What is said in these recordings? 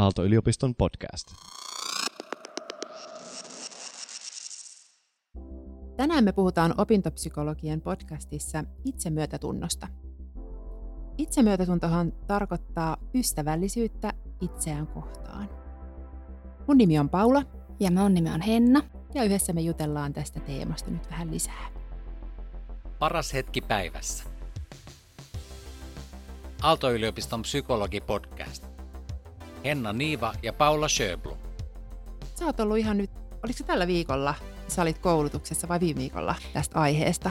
Aalto-yliopiston podcast. Tänään me puhutaan opintopsykologian podcastissa itsemyötätunnosta. Itsemyötätuntohan tarkoittaa ystävällisyyttä itseään kohtaan. Mun nimi on Paula. Ja mun nimi on Henna. Ja yhdessä me jutellaan tästä teemasta nyt vähän lisää. Paras hetki päivässä. Aalto-yliopiston psykologi-podcast. Henna Niiva ja Paula Schöblum. Sä oot ollut ihan nyt, oliko se tällä viikolla, sä olit koulutuksessa vai viime viikolla tästä aiheesta?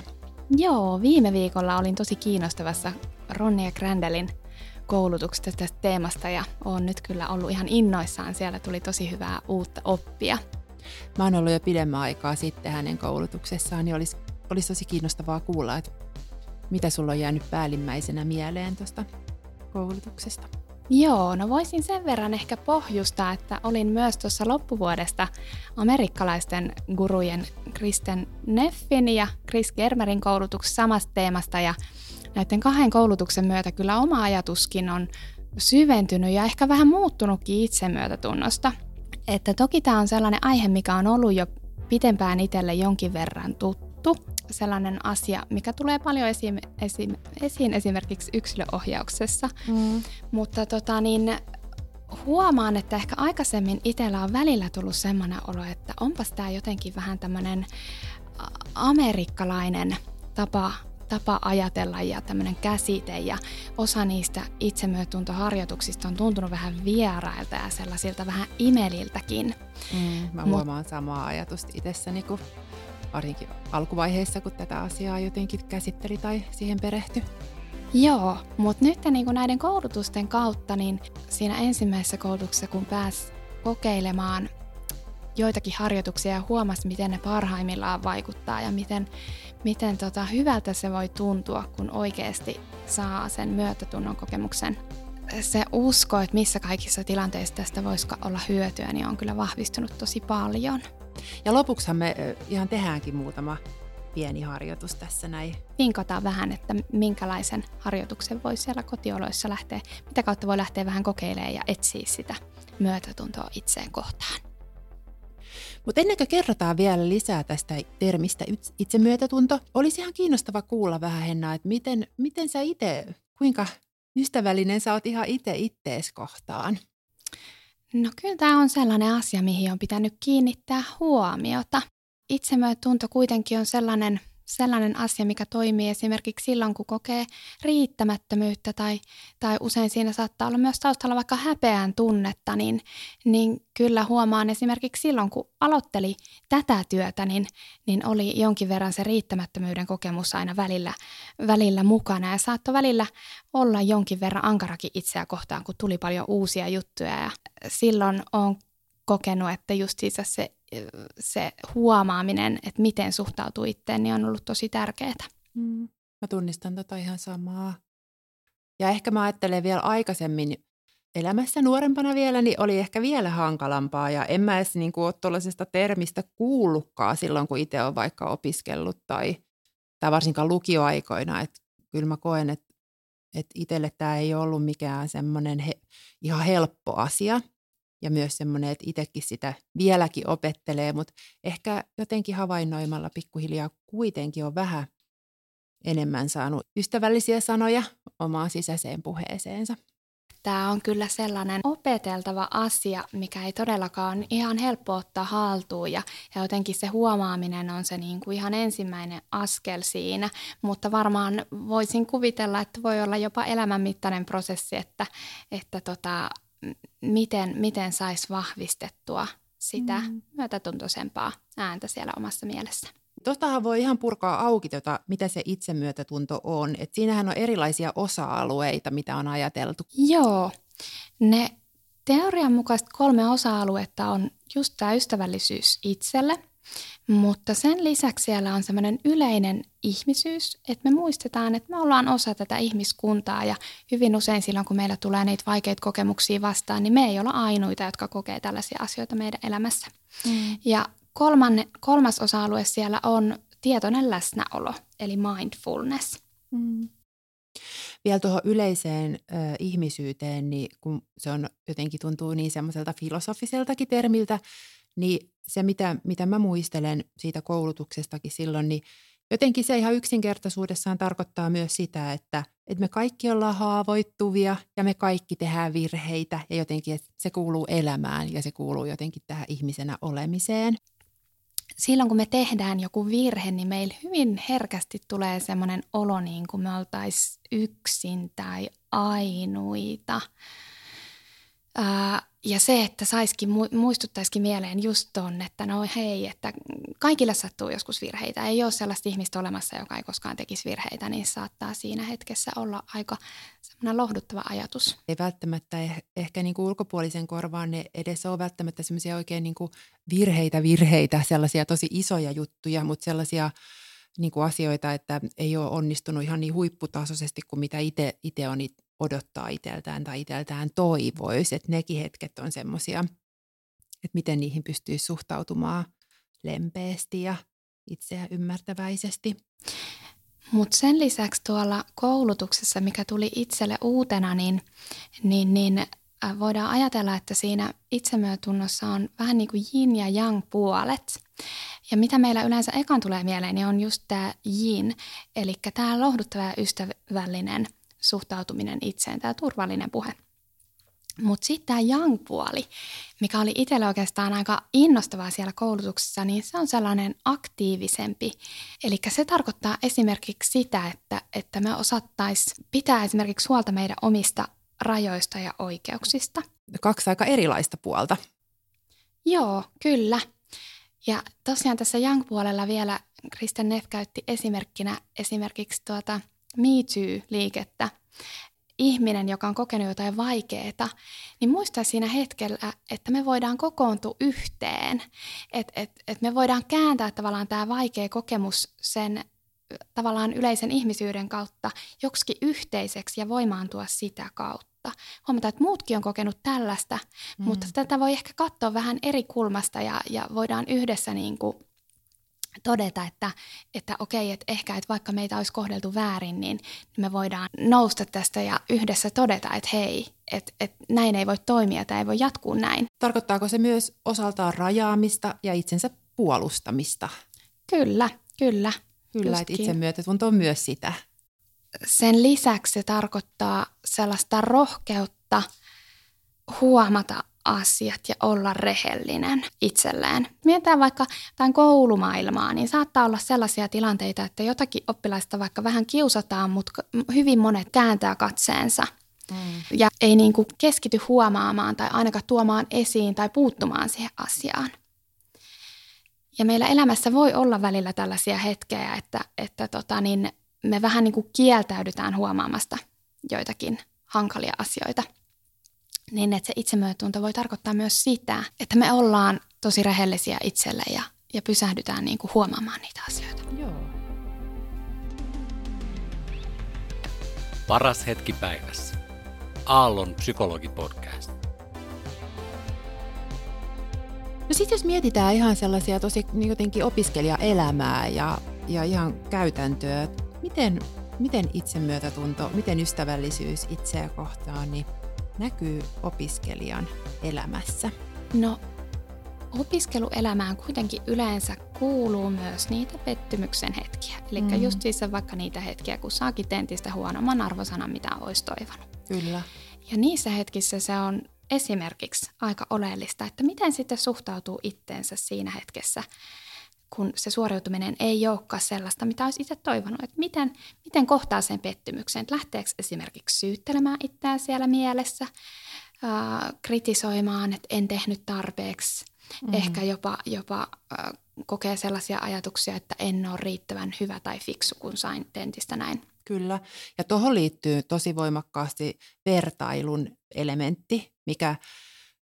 Joo, viime viikolla olin tosi kiinnostavassa Ronnia Grandelin koulutuksesta tästä teemasta ja olen nyt kyllä ollut ihan innoissaan. Siellä tuli tosi hyvää uutta oppia. Mä oon ollut jo pidemmän aikaa sitten hänen koulutuksessaan, niin olisi, olisi tosi kiinnostavaa kuulla, että mitä sulla on jäänyt päällimmäisenä mieleen tuosta koulutuksesta? Joo, no voisin sen verran ehkä pohjustaa, että olin myös tuossa loppuvuodesta amerikkalaisten gurujen Kristen Neffin ja Chris Germerin koulutuksessa samasta teemasta ja näiden kahden koulutuksen myötä kyllä oma ajatuskin on syventynyt ja ehkä vähän muuttunutkin itsemyötätunnosta. Että toki tämä on sellainen aihe, mikä on ollut jo pitempään itselle jonkin verran tuttu, sellainen asia, mikä tulee paljon esiin, esiin, esiin esimerkiksi yksilöohjauksessa. Mm. Mutta tota, niin, huomaan, että ehkä aikaisemmin itsellä on välillä tullut semmoinen olo, että onpas tämä jotenkin vähän tämmöinen amerikkalainen tapa tapa ajatella ja tämmöinen käsite ja osa niistä itsemyötuntoharjoituksista on tuntunut vähän vierailta ja sellaisilta vähän imeliltäkin. Mm, mä huomaan Mut, samaa ajatusta itsessäni, kun varsinkin alkuvaiheessa, kun tätä asiaa jotenkin käsitteli tai siihen perehtyi. Joo, mutta nyt niin näiden koulutusten kautta, niin siinä ensimmäisessä koulutuksessa, kun pääsi kokeilemaan joitakin harjoituksia ja huomasi, miten ne parhaimmillaan vaikuttaa ja miten, miten tota, hyvältä se voi tuntua, kun oikeasti saa sen myötätunnon kokemuksen. Se usko, että missä kaikissa tilanteissa tästä voisi olla hyötyä, niin on kyllä vahvistunut tosi paljon. Ja lopuksihan me ihan tehdäänkin muutama pieni harjoitus tässä näin. Vinkataan vähän, että minkälaisen harjoituksen voi siellä kotioloissa lähteä, mitä kautta voi lähteä vähän kokeilemaan ja etsiä sitä myötätuntoa itseen kohtaan. Mutta ennen kuin kerrotaan vielä lisää tästä termistä itsemyötätunto, olisi ihan kiinnostava kuulla vähän Henna, että miten, miten sä itse, kuinka ystävällinen sä oot ihan itse ittees kohtaan? No kyllä tämä on sellainen asia, mihin on pitänyt kiinnittää huomiota. Itsemyötunto kuitenkin on sellainen sellainen asia, mikä toimii esimerkiksi silloin, kun kokee riittämättömyyttä tai, tai usein siinä saattaa olla myös taustalla vaikka häpeän tunnetta, niin, niin kyllä huomaan esimerkiksi silloin, kun aloitteli tätä työtä, niin, niin oli jonkin verran se riittämättömyyden kokemus aina välillä, välillä mukana. Ja saattoi välillä olla jonkin verran ankarakin itseä kohtaan, kun tuli paljon uusia juttuja. Ja silloin on kokenut, että just se se huomaaminen, että miten suhtautuu itteen, niin on ollut tosi tärkeää. Mm. Mä tunnistan tota ihan samaa. Ja ehkä mä ajattelen vielä aikaisemmin elämässä nuorempana vielä, niin oli ehkä vielä hankalampaa. Ja en mä edes niin kuin, ole tuollaisesta termistä kuullutkaan silloin, kun itse on vaikka opiskellut tai, tai varsinkaan lukioaikoina. Että kyllä mä koen, että, että itselle tämä ei ollut mikään semmoinen he, ihan helppo asia ja myös semmoinen, että itsekin sitä vieläkin opettelee, mutta ehkä jotenkin havainnoimalla pikkuhiljaa kuitenkin on vähän enemmän saanut ystävällisiä sanoja omaan sisäiseen puheeseensa. Tämä on kyllä sellainen opeteltava asia, mikä ei todellakaan ole ihan helppo ottaa haltuun ja, ja jotenkin se huomaaminen on se niin kuin ihan ensimmäinen askel siinä, mutta varmaan voisin kuvitella, että voi olla jopa elämänmittainen prosessi, että, että tota, miten, miten saisi vahvistettua sitä mm. myötätuntoisempaa ääntä siellä omassa mielessä. Tuostahan voi ihan purkaa auki, tota, mitä se itsemyötätunto on. Et siinähän on erilaisia osa-alueita, mitä on ajateltu. Joo, ne teorian mukaiset kolme osa-aluetta on just tämä ystävällisyys itselle, mutta sen lisäksi siellä on semmoinen yleinen ihmisyys, että me muistetaan, että me ollaan osa tätä ihmiskuntaa ja hyvin usein silloin, kun meillä tulee niitä vaikeita kokemuksia vastaan, niin me ei olla ainoita, jotka kokee tällaisia asioita meidän elämässä. Mm. Ja kolmanne, kolmas osa-alue siellä on tietoinen läsnäolo, eli mindfulness. Mm. vielä tuohon yleiseen ö, ihmisyyteen, niin kun se on jotenkin tuntuu niin semmoiselta filosofiseltakin termiltä, niin se mitä, mitä mä muistelen siitä koulutuksestakin silloin, niin jotenkin se ihan yksinkertaisuudessaan tarkoittaa myös sitä, että, että me kaikki ollaan haavoittuvia ja me kaikki tehdään virheitä ja jotenkin että se kuuluu elämään ja se kuuluu jotenkin tähän ihmisenä olemiseen silloin kun me tehdään joku virhe, niin meillä hyvin herkästi tulee semmoinen olo, niin kuin me oltaisiin yksin tai ainuita. Ää, ja se, että saisikin, muistuttaisikin mieleen just ton, että no hei, että kaikille sattuu joskus virheitä. Ei ole sellaista ihmistä olemassa, joka ei koskaan tekisi virheitä, niin saattaa siinä hetkessä olla aika semmoinen lohduttava ajatus. Ei välttämättä eh, ehkä niin kuin ulkopuolisen korvaan ne edes ole välttämättä semmoisia oikein niin kuin virheitä, virheitä, sellaisia tosi isoja juttuja, mutta sellaisia niin kuin asioita, että ei ole onnistunut ihan niin huipputasoisesti kuin mitä itse on odottaa itseltään tai itseltään toivoisi. Että nekin hetket on semmoisia, että miten niihin pystyy suhtautumaan lempeästi ja itseä ymmärtäväisesti. Mutta sen lisäksi tuolla koulutuksessa, mikä tuli itselle uutena, niin, niin, niin äh, voidaan ajatella, että siinä itsemyötunnossa on vähän niin kuin yin ja yang puolet. Ja mitä meillä yleensä ekan tulee mieleen, niin on just tämä yin, eli tämä lohduttava ja ystävällinen – suhtautuminen itseen, tämä turvallinen puhe. Mutta sitten tämä young-puoli, mikä oli itselle oikeastaan aika innostavaa siellä koulutuksessa, niin se on sellainen aktiivisempi. Eli se tarkoittaa esimerkiksi sitä, että, että me osattaisiin pitää esimerkiksi huolta meidän omista rajoista ja oikeuksista. Kaksi aika erilaista puolta. Joo, kyllä. Ja tosiaan tässä Young-puolella vielä Kristen Neff käytti esimerkkinä esimerkiksi tuota – Me Too-liikettä, ihminen, joka on kokenut jotain vaikeaa, niin muistaa siinä hetkellä, että me voidaan kokoontua yhteen, että et, et me voidaan kääntää tavallaan tämä vaikea kokemus sen tavallaan yleisen ihmisyyden kautta joksikin yhteiseksi ja voimaantua sitä kautta. Huomataan, että muutkin on kokenut tällaista, mm. mutta tätä voi ehkä katsoa vähän eri kulmasta ja, ja voidaan yhdessä niin kuin todeta, että, että okei, että ehkä että vaikka meitä olisi kohdeltu väärin, niin me voidaan nousta tästä ja yhdessä todeta, että hei, että, että näin ei voi toimia tai ei voi jatkuu näin. Tarkoittaako se myös osaltaan rajaamista ja itsensä puolustamista? Kyllä, kyllä. Kyllä, että itsemyötätunto on myös sitä. Sen lisäksi se tarkoittaa sellaista rohkeutta huomata asiat ja olla rehellinen itselleen. Mietitään vaikka tämän koulumaailmaa, niin saattaa olla sellaisia tilanteita, että jotakin oppilaista vaikka vähän kiusataan, mutta hyvin monet kääntää katseensa mm. ja ei niin kuin keskity huomaamaan tai ainakaan tuomaan esiin tai puuttumaan siihen asiaan. Ja meillä elämässä voi olla välillä tällaisia hetkiä, että, että tota niin, me vähän niin kuin kieltäydytään huomaamasta joitakin hankalia asioita – niin että se itsemyötunto voi tarkoittaa myös sitä, että me ollaan tosi rehellisiä itselle ja, ja pysähdytään niin kuin huomaamaan niitä asioita. Joo. Paras hetki päivässä. Aallon psykologipodcast. No sitten jos mietitään ihan sellaisia tosi niin jotenkin opiskelijaelämää ja, ja ihan käytäntöä, miten, miten itsemyötätunto, miten ystävällisyys itseä kohtaan, niin näkyy opiskelijan elämässä? No opiskeluelämään kuitenkin yleensä kuuluu myös niitä pettymyksen hetkiä. Eli mm. just siis vaikka niitä hetkiä, kun saakin tentistä huonomman arvosanan, mitä olisi toivonut. Kyllä. Ja niissä hetkissä se on esimerkiksi aika oleellista, että miten sitten suhtautuu itteensä siinä hetkessä kun se suoriutuminen ei olekaan sellaista, mitä olisi itse toivonut. Että miten, miten kohtaa sen pettymyksen, että lähteekö esimerkiksi syyttelemään itseään siellä mielessä, äh, kritisoimaan, että en tehnyt tarpeeksi, mm. ehkä jopa, jopa äh, kokee sellaisia ajatuksia, että en ole riittävän hyvä tai fiksu, kun sain tentistä näin. Kyllä, ja tuohon liittyy tosi voimakkaasti vertailun elementti, mikä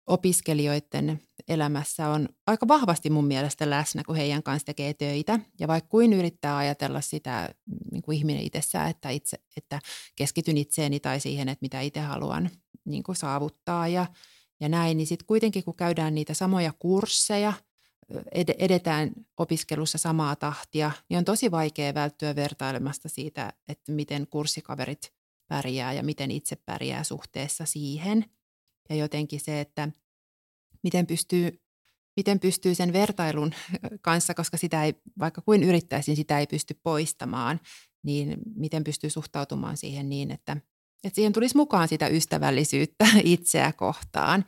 opiskelijoiden elämässä on aika vahvasti mun mielestä läsnä, kun heidän kanssa tekee töitä. Ja vaikka kuin yrittää ajatella sitä niin kuin ihminen itsessään, että, itse, että keskityn itseeni tai siihen, että mitä itse haluan niin kuin saavuttaa ja, ja näin, niin sitten kuitenkin kun käydään niitä samoja kursseja, edetään opiskelussa samaa tahtia, niin on tosi vaikea välttyä vertailemasta siitä, että miten kurssikaverit pärjää ja miten itse pärjää suhteessa siihen. Ja jotenkin se, että miten pystyy, miten pystyy sen vertailun kanssa, koska sitä ei, vaikka kuin yrittäisin, sitä ei pysty poistamaan, niin miten pystyy suhtautumaan siihen niin, että, että siihen tulisi mukaan sitä ystävällisyyttä itseä kohtaan.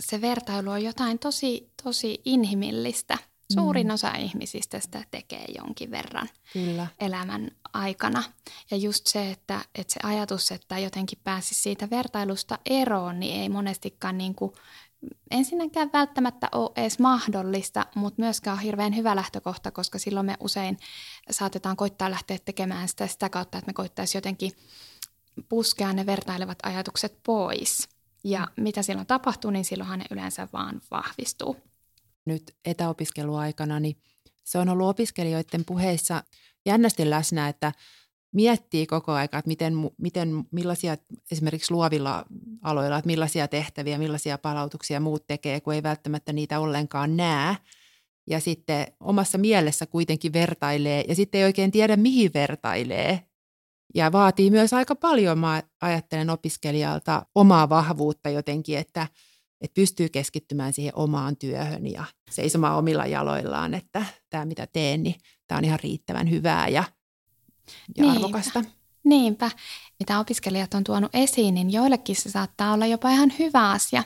Se vertailu on jotain tosi, tosi inhimillistä. Suurin mm. osa ihmisistä sitä tekee jonkin verran Kyllä. elämän aikana. Ja just se, että, että se ajatus, että jotenkin pääsisi siitä vertailusta eroon, niin ei monestikaan niin kuin ensinnäkään välttämättä ole edes mahdollista, mutta myöskään on hirveän hyvä lähtökohta, koska silloin me usein saatetaan koittaa lähteä tekemään sitä sitä kautta, että me koittaisiin jotenkin puskea ne vertailevat ajatukset pois. Ja mm. mitä silloin tapahtuu, niin silloinhan ne yleensä vaan vahvistuu. Nyt etäopiskeluaikana, niin se on ollut opiskelijoiden puheissa jännästi läsnä, että miettii koko ajan, että miten, miten, millaisia esimerkiksi luovilla aloilla, että millaisia tehtäviä, millaisia palautuksia muut tekee, kun ei välttämättä niitä ollenkaan näe. Ja sitten omassa mielessä kuitenkin vertailee ja sitten ei oikein tiedä, mihin vertailee. Ja vaatii myös aika paljon, mä ajattelen opiskelijalta, omaa vahvuutta jotenkin, että, että pystyy keskittymään siihen omaan työhön ja seisomaan omilla jaloillaan, että tämä mitä teen, niin tämä on ihan riittävän hyvää ja ja Niinpä. arvokasta. Niinpä. Mitä opiskelijat on tuonut esiin, niin joillekin se saattaa olla jopa ihan hyvä asia,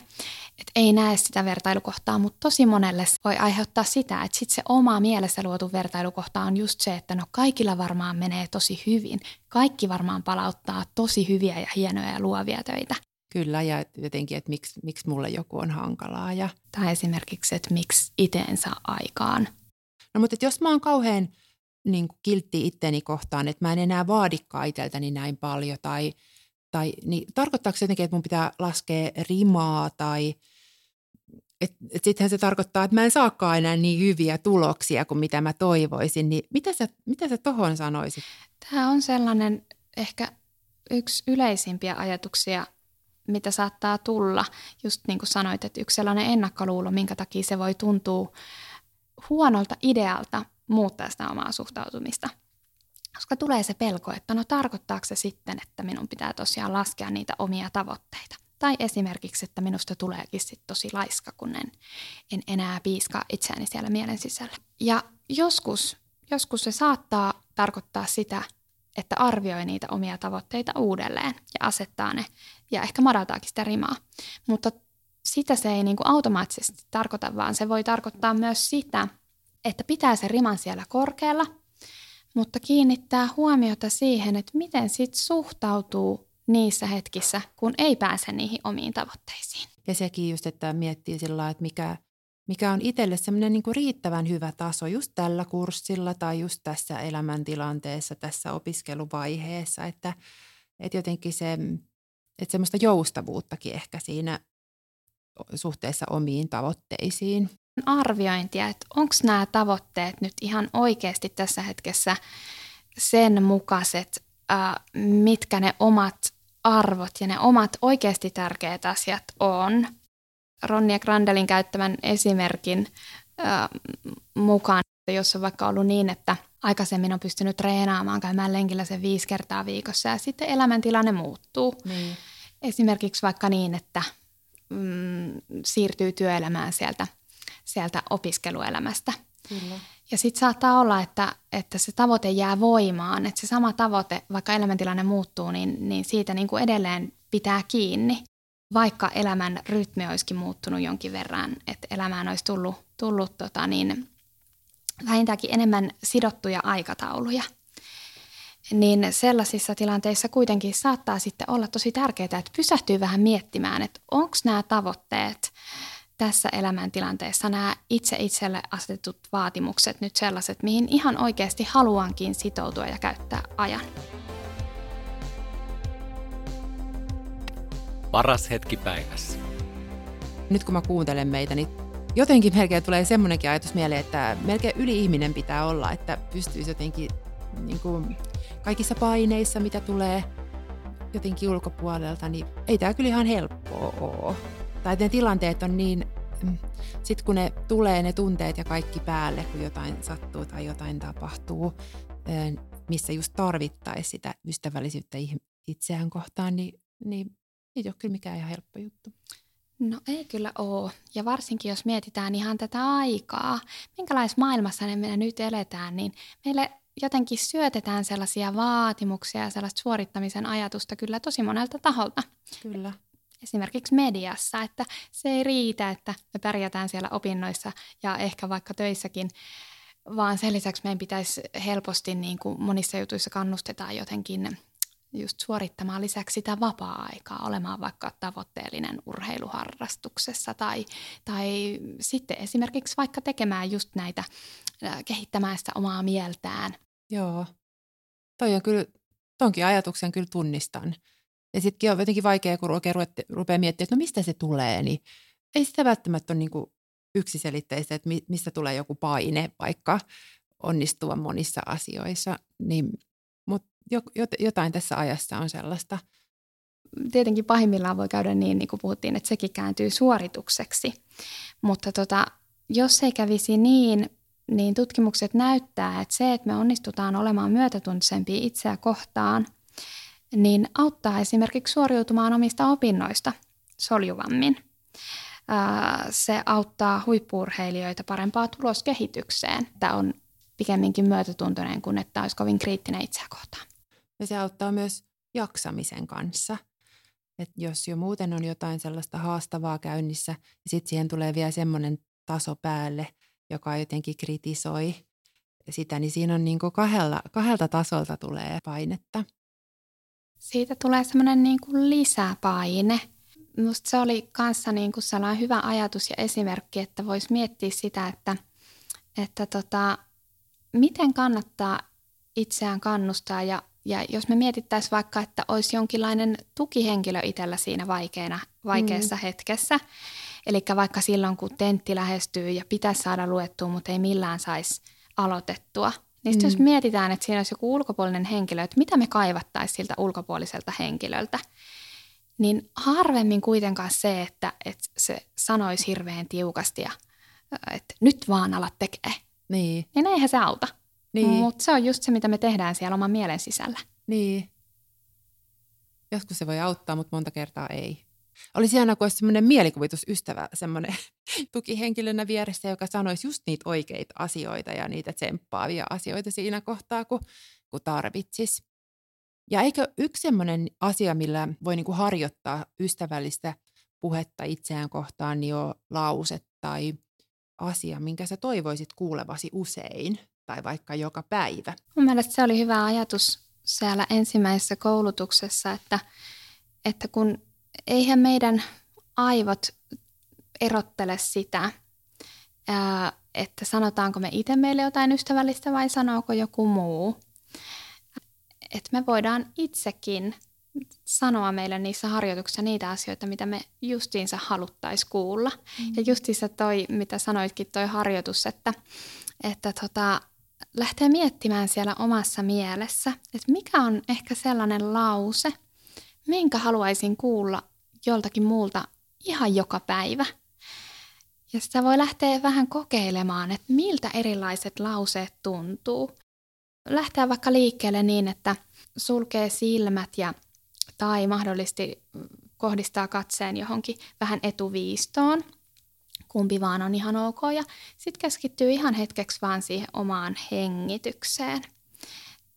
että ei näe sitä vertailukohtaa, mutta tosi monelle voi aiheuttaa sitä, että sitten se oma mielessä luotu vertailukohta on just se, että no kaikilla varmaan menee tosi hyvin. Kaikki varmaan palauttaa tosi hyviä ja hienoja ja luovia töitä. Kyllä, ja jotenkin, että miksi, miksi mulle joku on hankalaa. Ja... Tai esimerkiksi, että miksi iteensä aikaan. No mutta jos mä oon kauhean niin kuin kiltti itteni kohtaan, että mä en enää vaadikaan itseltäni näin paljon tai, tai niin tarkoittaako se jotenkin, että mun pitää laskea rimaa tai että et sittenhän se tarkoittaa, että mä en saakaan enää niin hyviä tuloksia kuin mitä mä toivoisin, niin mitä sä, mitä sä tohon sanoisit? Tämä on sellainen ehkä yksi yleisimpiä ajatuksia, mitä saattaa tulla. Just niin kuin sanoit, että yksi sellainen ennakkoluulo, minkä takia se voi tuntua huonolta idealta, muuttaa sitä omaa suhtautumista. Koska tulee se pelko, että no tarkoittaako se sitten, että minun pitää tosiaan laskea niitä omia tavoitteita. Tai esimerkiksi, että minusta tuleekin sitten tosi laiska, kun en, en enää piiskaa itseäni siellä mielen sisällä. Ja joskus, joskus se saattaa tarkoittaa sitä, että arvioi niitä omia tavoitteita uudelleen ja asettaa ne ja ehkä madaltaakin sitä rimaa. Mutta sitä se ei niin kuin automaattisesti tarkoita, vaan se voi tarkoittaa myös sitä, että pitää se riman siellä korkealla, mutta kiinnittää huomiota siihen, että miten sit suhtautuu niissä hetkissä, kun ei pääse niihin omiin tavoitteisiin. Ja sekin just, että miettii sillä että mikä, mikä on itselle semmoinen niin riittävän hyvä taso just tällä kurssilla tai just tässä elämäntilanteessa, tässä opiskeluvaiheessa, että, että jotenkin se, että semmoista joustavuuttakin ehkä siinä suhteessa omiin tavoitteisiin arviointia, että onko nämä tavoitteet nyt ihan oikeasti tässä hetkessä sen mukaiset, mitkä ne omat arvot ja ne omat oikeasti tärkeät asiat on. Ronja Grandelin käyttämän esimerkin mukaan, jos on vaikka ollut niin, että aikaisemmin on pystynyt treenaamaan, käymään lenkillä sen viisi kertaa viikossa ja sitten elämäntilanne muuttuu. Niin. Esimerkiksi vaikka niin, että mm, siirtyy työelämään sieltä sieltä opiskeluelämästä. Kyllä. Ja sitten saattaa olla, että, että se tavoite jää voimaan, että se sama tavoite, vaikka elämäntilanne muuttuu, niin, niin siitä niin kuin edelleen pitää kiinni, vaikka elämän rytmi olisikin muuttunut jonkin verran, että elämään olisi tullut, tullut tota niin, vähintäänkin enemmän sidottuja aikatauluja. Niin sellaisissa tilanteissa kuitenkin saattaa sitten olla tosi tärkeää, että pysähtyy vähän miettimään, että onko nämä tavoitteet – tässä elämäntilanteessa nämä itse itselle asetetut vaatimukset nyt sellaiset, mihin ihan oikeasti haluankin sitoutua ja käyttää ajan. Paras hetki päivässä. Nyt kun mä kuuntelen meitä, niin jotenkin melkein tulee semmoinenkin ajatus mieleen, että melkein yli-ihminen pitää olla, että pystyisi jotenkin niin kuin kaikissa paineissa, mitä tulee jotenkin ulkopuolelta, niin ei tämä kyllä ihan helppoa ole tai ne tilanteet on niin, mm, sitten kun ne tulee ne tunteet ja kaikki päälle, kun jotain sattuu tai jotain tapahtuu, missä just tarvittaisi sitä ystävällisyyttä itseään kohtaan, niin, niin ei ole kyllä mikään ihan helppo juttu. No ei kyllä ole. Ja varsinkin jos mietitään ihan tätä aikaa, minkälaisessa maailmassa me nyt eletään, niin meille jotenkin syötetään sellaisia vaatimuksia ja sellaista suorittamisen ajatusta kyllä tosi monelta taholta. Kyllä. Esimerkiksi mediassa, että se ei riitä, että me pärjätään siellä opinnoissa ja ehkä vaikka töissäkin, vaan sen lisäksi meidän pitäisi helposti, niin kuin monissa jutuissa kannustetaan jotenkin just suorittamaan lisäksi sitä vapaa-aikaa, olemaan vaikka tavoitteellinen urheiluharrastuksessa tai, tai sitten esimerkiksi vaikka tekemään just näitä, kehittämään sitä omaa mieltään. Joo, toi on kyllä, tonkin ajatuksen kyllä tunnistan. Ja sittenkin on jotenkin vaikea, kun oikein rupeaa miettimään, että no mistä se tulee, niin ei sitä välttämättä ole niin kuin yksiselitteistä, että mistä tulee joku paine vaikka onnistua monissa asioissa, niin, mutta jotain tässä ajassa on sellaista. Tietenkin pahimmillaan voi käydä niin, niin kuin puhuttiin, että sekin kääntyy suoritukseksi. Mutta tota, jos ei kävisi niin, niin tutkimukset näyttää, että se, että me onnistutaan olemaan myötätuntisempia itseä kohtaan, niin auttaa esimerkiksi suoriutumaan omista opinnoista soljuvammin. Se auttaa huippuurheilijoita parempaa tuloskehitykseen. Tämä on pikemminkin myötätuntoinen kuin että olisi kovin kriittinen itseä kohtaan. Ja se auttaa myös jaksamisen kanssa. Et jos jo muuten on jotain sellaista haastavaa käynnissä ja sitten siihen tulee vielä semmoinen taso päälle, joka jotenkin kritisoi sitä, niin siinä on niin kahdella, kahdelta tasolta tulee painetta. Siitä tulee semmoinen niin kuin lisäpaine. Minusta se oli kanssa niin kuin sellainen hyvä ajatus ja esimerkki, että voisi miettiä sitä, että, että tota, miten kannattaa itseään kannustaa ja ja jos me mietittäisiin vaikka, että olisi jonkinlainen tukihenkilö itsellä siinä vaikeana, vaikeassa mm. hetkessä, eli vaikka silloin kun tentti lähestyy ja pitäisi saada luettua, mutta ei millään saisi aloitettua, niin mm. jos mietitään, että siinä olisi joku ulkopuolinen henkilö, että mitä me kaivattaisiin siltä ulkopuoliselta henkilöltä, niin harvemmin kuitenkaan se, että, että se sanoisi hirveän tiukasti ja että nyt vaan alat tekee. Niin. Niin eihän se auta. Niin. Mutta se on just se, mitä me tehdään siellä oman mielen sisällä. Niin. Joskus se voi auttaa, mutta monta kertaa ei. Olisi aina, kun olisi semmoinen mielikuvitusystävä, semmoinen tukihenkilönä vieressä, joka sanoisi just niitä oikeita asioita ja niitä tsemppaavia asioita siinä kohtaa, kun, kun tarvitsis. Ja eikö yksi semmoinen asia, millä voi niinku harjoittaa ystävällistä puhetta itseään kohtaan, niin ole lause tai asia, minkä sä toivoisit kuulevasi usein tai vaikka joka päivä. Mun mielestä se oli hyvä ajatus siellä ensimmäisessä koulutuksessa, että, että kun eihän meidän aivot erottele sitä, että sanotaanko me itse meille jotain ystävällistä vai sanooko joku muu. Että me voidaan itsekin sanoa meille niissä harjoituksissa niitä asioita, mitä me justiinsa haluttaisiin kuulla. Mm. Ja justiinsa toi, mitä sanoitkin, toi harjoitus, että, että tota, lähtee miettimään siellä omassa mielessä, että mikä on ehkä sellainen lause, minkä haluaisin kuulla joltakin muulta ihan joka päivä. Ja sitä voi lähteä vähän kokeilemaan, että miltä erilaiset lauseet tuntuu. Lähteä vaikka liikkeelle niin, että sulkee silmät ja tai mahdollisesti kohdistaa katseen johonkin vähän etuviistoon – kumpi vaan on ihan ok. Ja sitten keskittyy ihan hetkeksi vaan siihen omaan hengitykseen.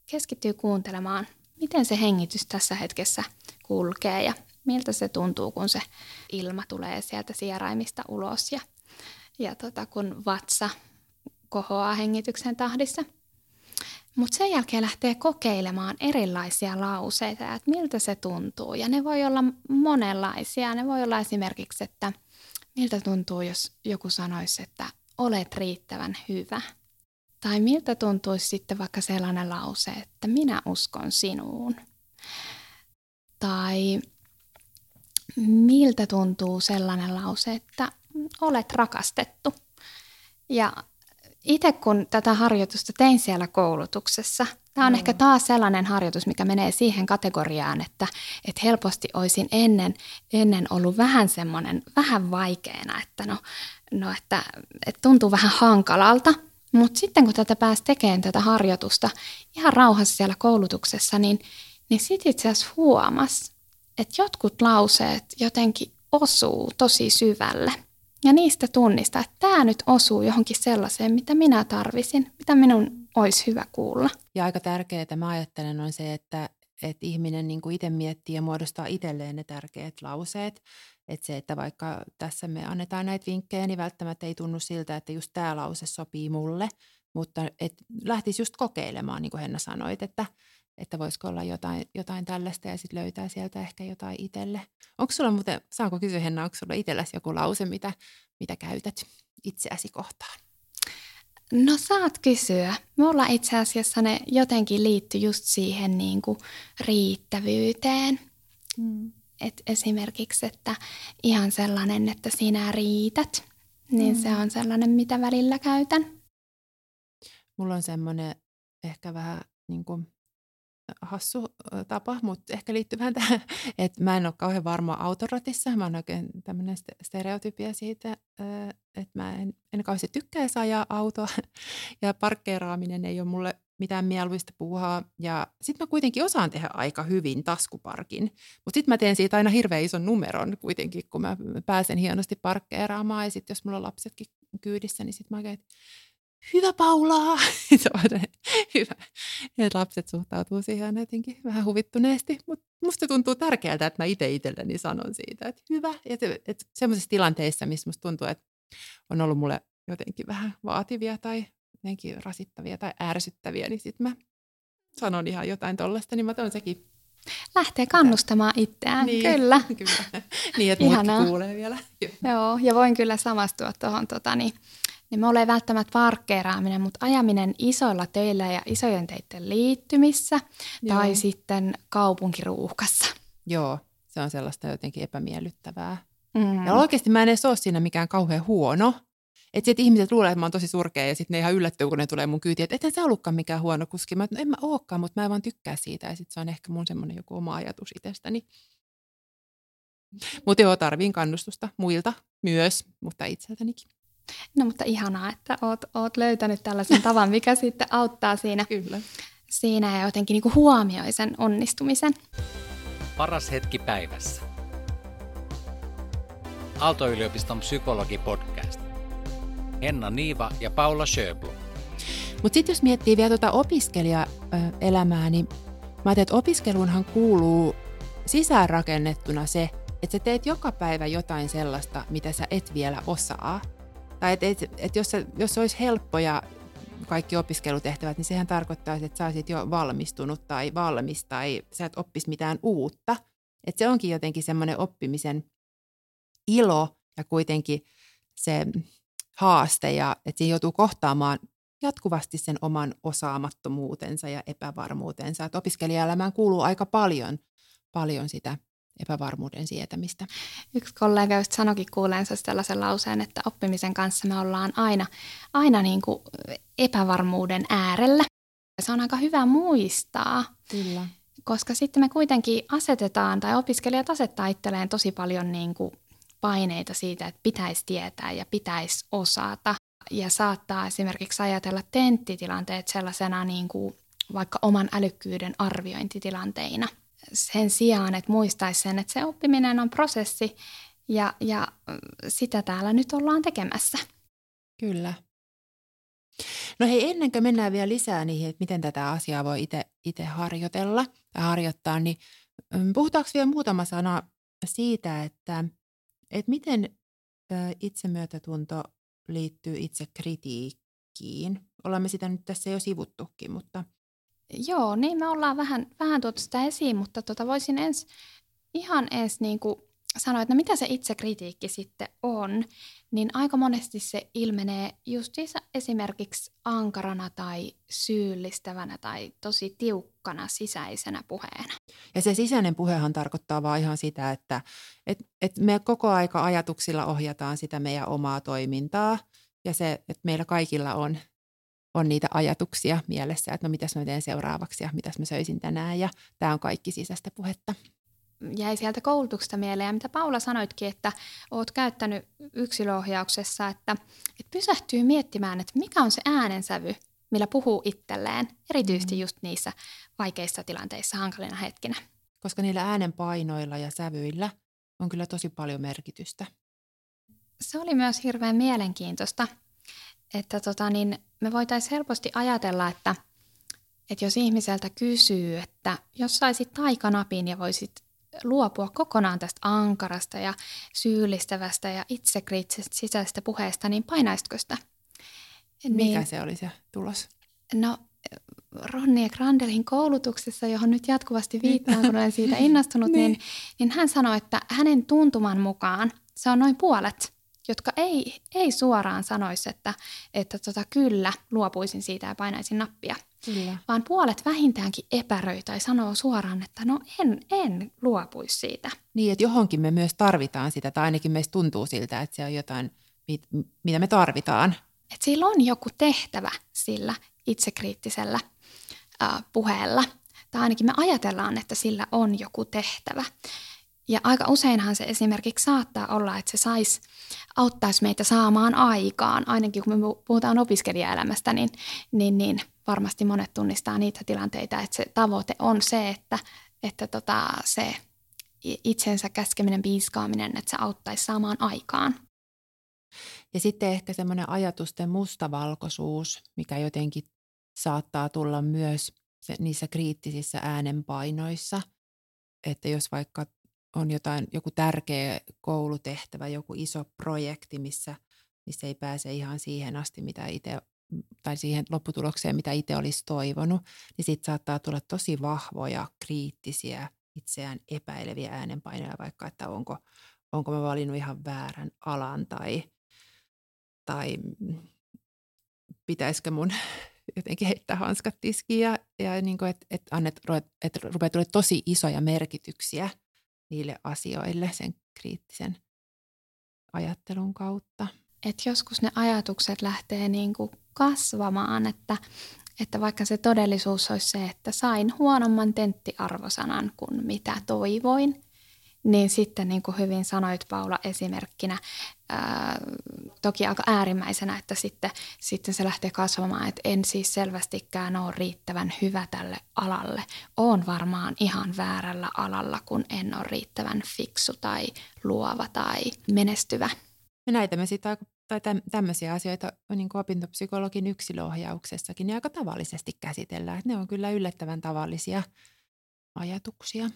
Keskittyy kuuntelemaan, miten se hengitys tässä hetkessä kulkee ja miltä se tuntuu, kun se ilma tulee sieltä sieraimista ulos ja, ja tota, kun vatsa kohoaa hengityksen tahdissa. Mutta sen jälkeen lähtee kokeilemaan erilaisia lauseita, että miltä se tuntuu. Ja ne voi olla monenlaisia. Ne voi olla esimerkiksi, että Miltä tuntuu, jos joku sanoisi, että olet riittävän hyvä? Tai miltä tuntuisi sitten vaikka sellainen lause, että minä uskon sinuun? Tai miltä tuntuu sellainen lause, että olet rakastettu? Ja itse kun tätä harjoitusta tein siellä koulutuksessa, tämä on mm. ehkä taas sellainen harjoitus, mikä menee siihen kategoriaan, että, että helposti olisin ennen, ennen ollut vähän semmoinen, vähän vaikeana, että no, no että, että tuntuu vähän hankalalta. Mutta sitten kun tätä pääsi tekemään tätä harjoitusta ihan rauhassa siellä koulutuksessa, niin, niin sitten itse asiassa huomas, että jotkut lauseet jotenkin osuu tosi syvälle. Ja niistä tunnistaa, että tämä nyt osuu johonkin sellaiseen, mitä minä tarvisin, mitä minun olisi hyvä kuulla. Ja aika tärkeää, mä ajattelen, on se, että, että ihminen niin itse miettii ja muodostaa itselleen ne tärkeät lauseet. Että se, että vaikka tässä me annetaan näitä vinkkejä, niin välttämättä ei tunnu siltä, että just tämä lause sopii mulle, mutta et lähtisi just kokeilemaan, niin kuin Henna sanoit, että, että voisiko olla jotain, jotain tällaista ja sitten löytää sieltä ehkä jotain itselle. Onko sulla muuten, saanko kysyä Henna, onko sulla itselläsi joku lause, mitä, mitä käytät itseäsi kohtaan? No saat kysyä. Mulla itse asiassa ne jotenkin liittyy just siihen niin kuin riittävyyteen. Mm. Et esimerkiksi, että ihan sellainen, että sinä riität, niin mm. se on sellainen, mitä välillä käytän. Mulla on semmoinen ehkä vähän niin kuin hassu tapa, mutta ehkä liittyy vähän tähän, että mä en ole kauhean varma autoratissa. Mä oon oikein tämmöinen stereotypia siitä, että mä en, en kauheasti tykkäisi ajaa autoa ja parkkeeraaminen ei ole mulle mitään mieluista puuhaa. Ja sitten mä kuitenkin osaan tehdä aika hyvin taskuparkin, mutta sitten mä teen siitä aina hirveän ison numeron kuitenkin, kun mä pääsen hienosti parkkeeraamaan ja sitten jos mulla on lapsetkin kyydissä, niin sitten mä oikein, hyvä on hyvä. Ja lapset suhtautuu siihen jotenkin vähän huvittuneesti, mutta musta tuntuu tärkeältä, että mä itse itselleni sanon siitä, että hyvä. Että, että semmoisissa tilanteissa, missä musta tuntuu, että on ollut mulle jotenkin vähän vaativia tai jotenkin rasittavia tai ärsyttäviä, niin sitten mä sanon ihan jotain tollasta, niin mä toin sekin Lähtee kannustamaan itseään, niin, kyllä. kyllä. Niin, että muutkin kuulee vielä. Joo, ja voin kyllä samastua tuohon tota, niin, niin me ole välttämättä parkkeeraaminen, mutta ajaminen isoilla teillä ja isojen teiden liittymissä Joo. tai sitten kaupunkiruuhkassa. Joo, se on sellaista jotenkin epämiellyttävää. Mm. Ja oikeasti mä en edes ole siinä mikään kauhean huono. Että sitten ihmiset luulee, että mä oon tosi surkea ja sitten ne ihan yllättyy, kun ne tulee mun kyytiin, että ethän sä ollutkaan mikään huono kuski. Mä, no en mä ookaan, mutta mä en vaan tykkää siitä ja sitten se on ehkä mun semmoinen joku oma ajatus itsestäni. Mutta joo, tarviin kannustusta muilta myös, mutta itseltänikin. No mutta ihanaa, että oot, oot löytänyt tällaisen tavan, mikä sitten auttaa siinä, Kyllä. siinä ja jotenkin niin huomioi sen onnistumisen. Paras hetki päivässä. Aalto-yliopiston psykologipodcast. Henna Niiva ja Paula Schöblom. Mutta sitten jos miettii vielä tuota opiskelijaelämää, niin mä ajattelin, että opiskeluunhan kuuluu sisäänrakennettuna se, että sä teet joka päivä jotain sellaista, mitä sä et vielä osaa. Tai että et, et jos, se, jos se olisi helppoja kaikki opiskelutehtävät, niin sehän tarkoittaisi, että sä olisit jo valmistunut tai valmis tai sä et oppisi mitään uutta. Että se onkin jotenkin semmoinen oppimisen ilo ja kuitenkin se haaste ja että siinä joutuu kohtaamaan jatkuvasti sen oman osaamattomuutensa ja epävarmuutensa. Että opiskelijaelämään kuuluu aika paljon, paljon sitä epävarmuuden sietämistä. Yksi kollega just sanoikin kuuleensa sellaisen lauseen, että oppimisen kanssa me ollaan aina, aina niin kuin epävarmuuden äärellä. Se on aika hyvä muistaa. Kyllä. Koska sitten me kuitenkin asetetaan, tai opiskelijat asettaa itselleen tosi paljon niin kuin paineita siitä, että pitäisi tietää ja pitäisi osata. Ja saattaa esimerkiksi ajatella tenttitilanteet sellaisena niin kuin vaikka oman älykkyyden arviointitilanteina – sen sijaan, että muistaisi sen, että se oppiminen on prosessi ja, ja sitä täällä nyt ollaan tekemässä. Kyllä. No hei, ennen kuin mennään vielä lisää niihin, että miten tätä asiaa voi itse harjoitella tai harjoittaa, niin puhutaanko vielä muutama sana siitä, että, että miten itsemyötätunto liittyy itse kritiikkiin. Olemme sitä nyt tässä jo sivuttukin, mutta Joo, niin me ollaan vähän, vähän tuotu sitä esiin, mutta tota voisin ens, ihan ensin niin kuin sanoa, että no mitä se itsekritiikki sitten on, niin aika monesti se ilmenee justiinsa esimerkiksi ankarana tai syyllistävänä tai tosi tiukkana sisäisenä puheena. Ja se sisäinen puhehan tarkoittaa vaan ihan sitä, että et, et me koko aika ajatuksilla ohjataan sitä meidän omaa toimintaa ja se, että meillä kaikilla on on niitä ajatuksia mielessä, että no mitäs mä teen seuraavaksi ja mitäs mä söisin tänään ja tämä on kaikki sisäistä puhetta. Jäi sieltä koulutuksesta mieleen ja mitä Paula sanoitkin, että oot käyttänyt yksilöohjauksessa, että, että pysähtyy miettimään, että mikä on se äänensävy, millä puhuu itselleen, erityisesti mm. just niissä vaikeissa tilanteissa, hankalina hetkinä. Koska niillä äänenpainoilla ja sävyillä on kyllä tosi paljon merkitystä. Se oli myös hirveän mielenkiintoista, että tota, niin me voitaisiin helposti ajatella, että, että jos ihmiseltä kysyy, että jos saisit taikanapin ja voisit luopua kokonaan tästä ankarasta ja syyllistävästä ja itsekriittisestä sisäisestä puheesta, niin painaisitko sitä? Mikä niin, se oli se tulos? No Ronnie Grandelin koulutuksessa, johon nyt jatkuvasti viittaan, kun olen siitä innostunut, niin. Niin, niin hän sanoi, että hänen tuntuman mukaan se on noin puolet, jotka ei, ei suoraan sanoisi, että, että tota, kyllä luopuisin siitä ja painaisin nappia. Kyllä. Vaan puolet vähintäänkin epäröi tai sanoo suoraan, että no en, en luopuisi siitä. Niin, että johonkin me myös tarvitaan sitä, tai ainakin meistä tuntuu siltä, että se on jotain, mit, mitä me tarvitaan. Että sillä on joku tehtävä sillä itsekriittisellä äh, puheella. Tai ainakin me ajatellaan, että sillä on joku tehtävä. Ja aika useinhan se esimerkiksi saattaa olla, että se saisi, auttaisi meitä saamaan aikaan, ainakin kun me puhutaan opiskelijaelämästä, niin, niin, niin varmasti monet tunnistaa niitä tilanteita, että se tavoite on se, että, että tota, se itsensä käskeminen, piiskaaminen, että se auttaisi saamaan aikaan. Ja sitten ehkä semmoinen ajatusten mustavalkoisuus, mikä jotenkin saattaa tulla myös niissä kriittisissä äänenpainoissa, että jos vaikka on jotain, joku tärkeä koulutehtävä, joku iso projekti, missä, missä ei pääse ihan siihen asti, mitä itse tai siihen lopputulokseen, mitä itse olisi toivonut, niin sitten saattaa tulla tosi vahvoja, kriittisiä, itseään epäileviä äänenpainoja, vaikka että onko, onko mä valinnut ihan väärän alan tai, tai pitäisikö mun jotenkin heittää hanskat tiskiin ja, ja niin kuin, että, että, annet, että rupeaa tulla tosi isoja merkityksiä niille asioille sen kriittisen ajattelun kautta. Et joskus ne ajatukset lähtee niin kuin kasvamaan, että, että vaikka se todellisuus olisi se, että sain huonomman tenttiarvosanan kuin mitä toivoin, niin sitten niin kuin hyvin sanoit Paula esimerkkinä, ää, toki aika äärimmäisenä, että sitten, sitten se lähtee kasvamaan, että en siis selvästikään ole riittävän hyvä tälle alalle. Oon varmaan ihan väärällä alalla, kun en ole riittävän fiksu tai luova tai menestyvä. Ja näitä me sitten aika tai tämmöisiä asioita niin kuin opintopsykologin yksilöohjauksessakin niin aika tavallisesti käsitellään. ne on kyllä yllättävän tavallisia ajatuksia.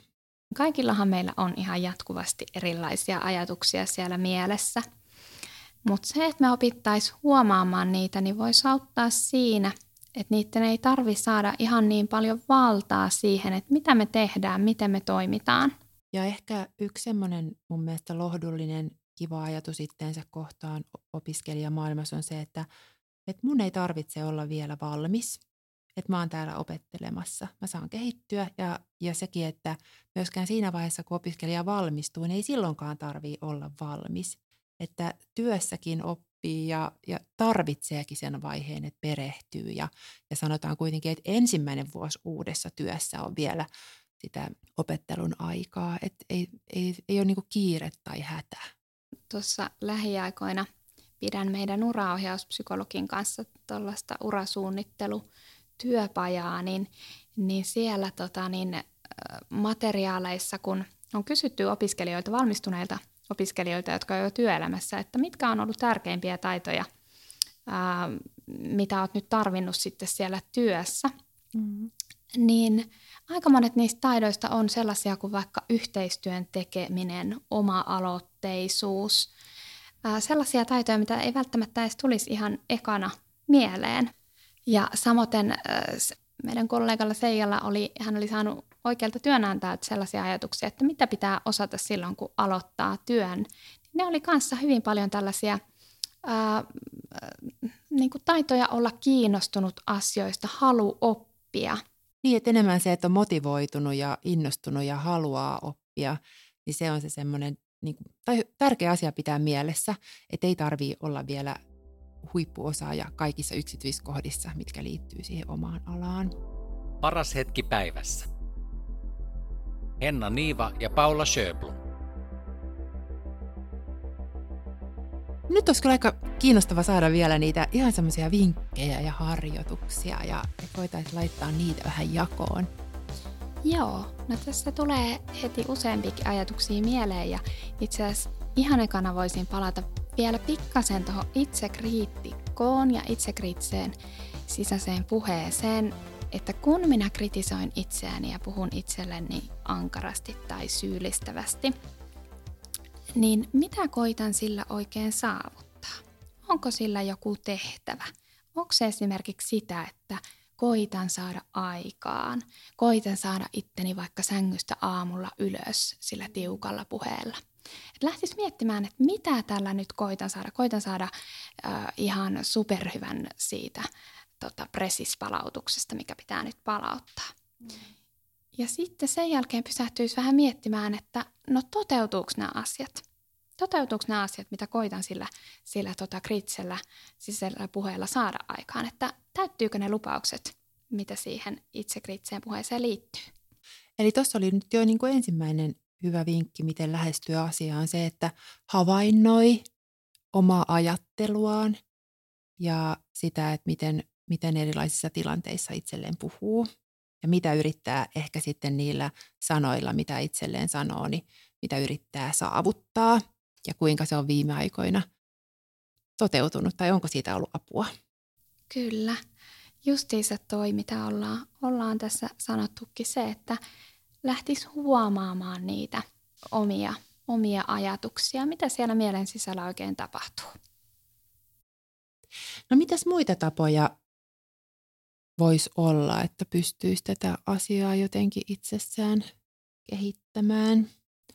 Kaikillahan meillä on ihan jatkuvasti erilaisia ajatuksia siellä mielessä. Mutta se, että me opittaisiin huomaamaan niitä, niin voisi auttaa siinä, että niiden ei tarvi saada ihan niin paljon valtaa siihen, että mitä me tehdään, miten me toimitaan. Ja ehkä yksi semmoinen mun mielestä lohdullinen kiva ajatus itteensä kohtaan opiskelijamaailmassa on se, että, että mun ei tarvitse olla vielä valmis että mä oon täällä opettelemassa. Mä saan kehittyä ja, ja sekin, että myöskään siinä vaiheessa, kun opiskelija valmistuu, niin ei silloinkaan tarvii olla valmis. Että työssäkin oppii ja, ja tarvitseekin sen vaiheen, että perehtyy. Ja, ja sanotaan kuitenkin, että ensimmäinen vuosi uudessa työssä on vielä sitä opettelun aikaa. Että ei, ei, ei ole niin kiire tai hätä. Tuossa lähiaikoina pidän meidän uraohjauspsykologin kanssa tuollaista urasuunnittelu työpajaa, niin, niin siellä tota, niin, materiaaleissa, kun on kysytty opiskelijoilta, valmistuneilta opiskelijoilta, jotka ovat jo työelämässä, että mitkä on ollut tärkeimpiä taitoja, ää, mitä olet nyt tarvinnut sitten siellä työssä, mm-hmm. niin aika monet niistä taidoista on sellaisia kuin vaikka yhteistyön tekeminen, oma-aloitteisuus, ää, sellaisia taitoja, mitä ei välttämättä edes tulisi ihan ekana mieleen. Ja samoin meidän kollegalla Seijalla oli, hän oli saanut oikealta työnantajalta sellaisia ajatuksia, että mitä pitää osata silloin, kun aloittaa työn. Ne oli kanssa hyvin paljon tällaisia ää, niin kuin taitoja olla kiinnostunut asioista, halu oppia. Niin, että enemmän se, että on motivoitunut ja innostunut ja haluaa oppia, niin se on se semmoinen niin kuin, tai tärkeä asia pitää mielessä, että ei tarvitse olla vielä huippuosaaja kaikissa yksityiskohdissa, mitkä liittyy siihen omaan alaan. Paras hetki päivässä. Henna Niiva ja Paula Schöblum. Nyt olisi kyllä aika kiinnostava saada vielä niitä ihan semmoisia vinkkejä ja harjoituksia ja voitaisiin laittaa niitä vähän jakoon. Joo, no tässä tulee heti useampikin ajatuksia mieleen ja itse asiassa ihan ekana voisin palata vielä pikkasen tuohon itsekriittikkoon ja itsekriittiseen sisäiseen puheeseen, että kun minä kritisoin itseäni ja puhun itselleni ankarasti tai syyllistävästi, niin mitä koitan sillä oikein saavuttaa? Onko sillä joku tehtävä? Onko se esimerkiksi sitä, että koitan saada aikaan, koitan saada itteni vaikka sängystä aamulla ylös sillä tiukalla puheella. Et lähtis miettimään, että mitä tällä nyt koitan saada. Koitan saada äh, ihan superhyvän siitä tota, presispalautuksesta, mikä pitää nyt palauttaa. Mm. Ja sitten sen jälkeen pysähtyisi vähän miettimään, että no toteutuuko nämä asiat? Toteutuuko nämä asiat, mitä koitan sillä, sillä tota, kriittisellä sisällä puheella saada aikaan? Että täyttyykö ne lupaukset, mitä siihen itsekriittiseen puheeseen liittyy? Eli tuossa oli nyt jo niin kuin ensimmäinen hyvä vinkki, miten lähestyä asiaan se, että havainnoi omaa ajatteluaan ja sitä, että miten, miten erilaisissa tilanteissa itselleen puhuu ja mitä yrittää ehkä sitten niillä sanoilla, mitä itselleen sanoo, niin mitä yrittää saavuttaa ja kuinka se on viime aikoina toteutunut tai onko siitä ollut apua. Kyllä. Justiinsa toi, mitä ollaan, ollaan tässä sanottukin, se, että lähtisi huomaamaan niitä omia, omia ajatuksia, mitä siellä mielen sisällä oikein tapahtuu. No mitäs muita tapoja voisi olla, että pystyisi tätä asiaa jotenkin itsessään kehittämään?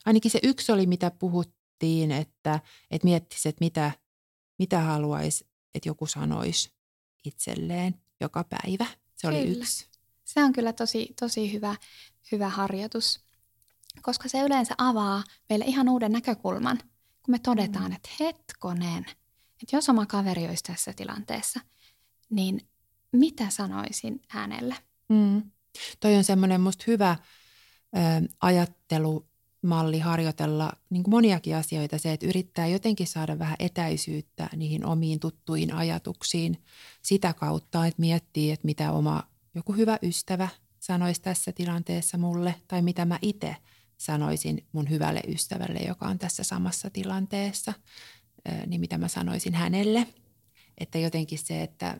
Ainakin se yksi oli, mitä puhuttiin, että, että miettisi, että mitä, mitä haluaisi, että joku sanoisi itselleen joka päivä. Se oli kyllä. yksi. Se on kyllä tosi, tosi hyvä, hyvä harjoitus, koska se yleensä avaa meille ihan uuden näkökulman, kun me todetaan, mm. että hetkonen, että jos oma kaveri olisi tässä tilanteessa, niin mitä sanoisin hänelle? Mm. Toi on semmoinen musta hyvä ö, ajattelumalli harjoitella niin moniakin asioita. Se, että yrittää jotenkin saada vähän etäisyyttä niihin omiin tuttuihin ajatuksiin sitä kautta, että miettii, että mitä oma joku hyvä ystävä sanoisi tässä tilanteessa mulle tai mitä mä itse sanoisin mun hyvälle ystävälle, joka on tässä samassa tilanteessa, niin mitä mä sanoisin hänelle. Että jotenkin se, että,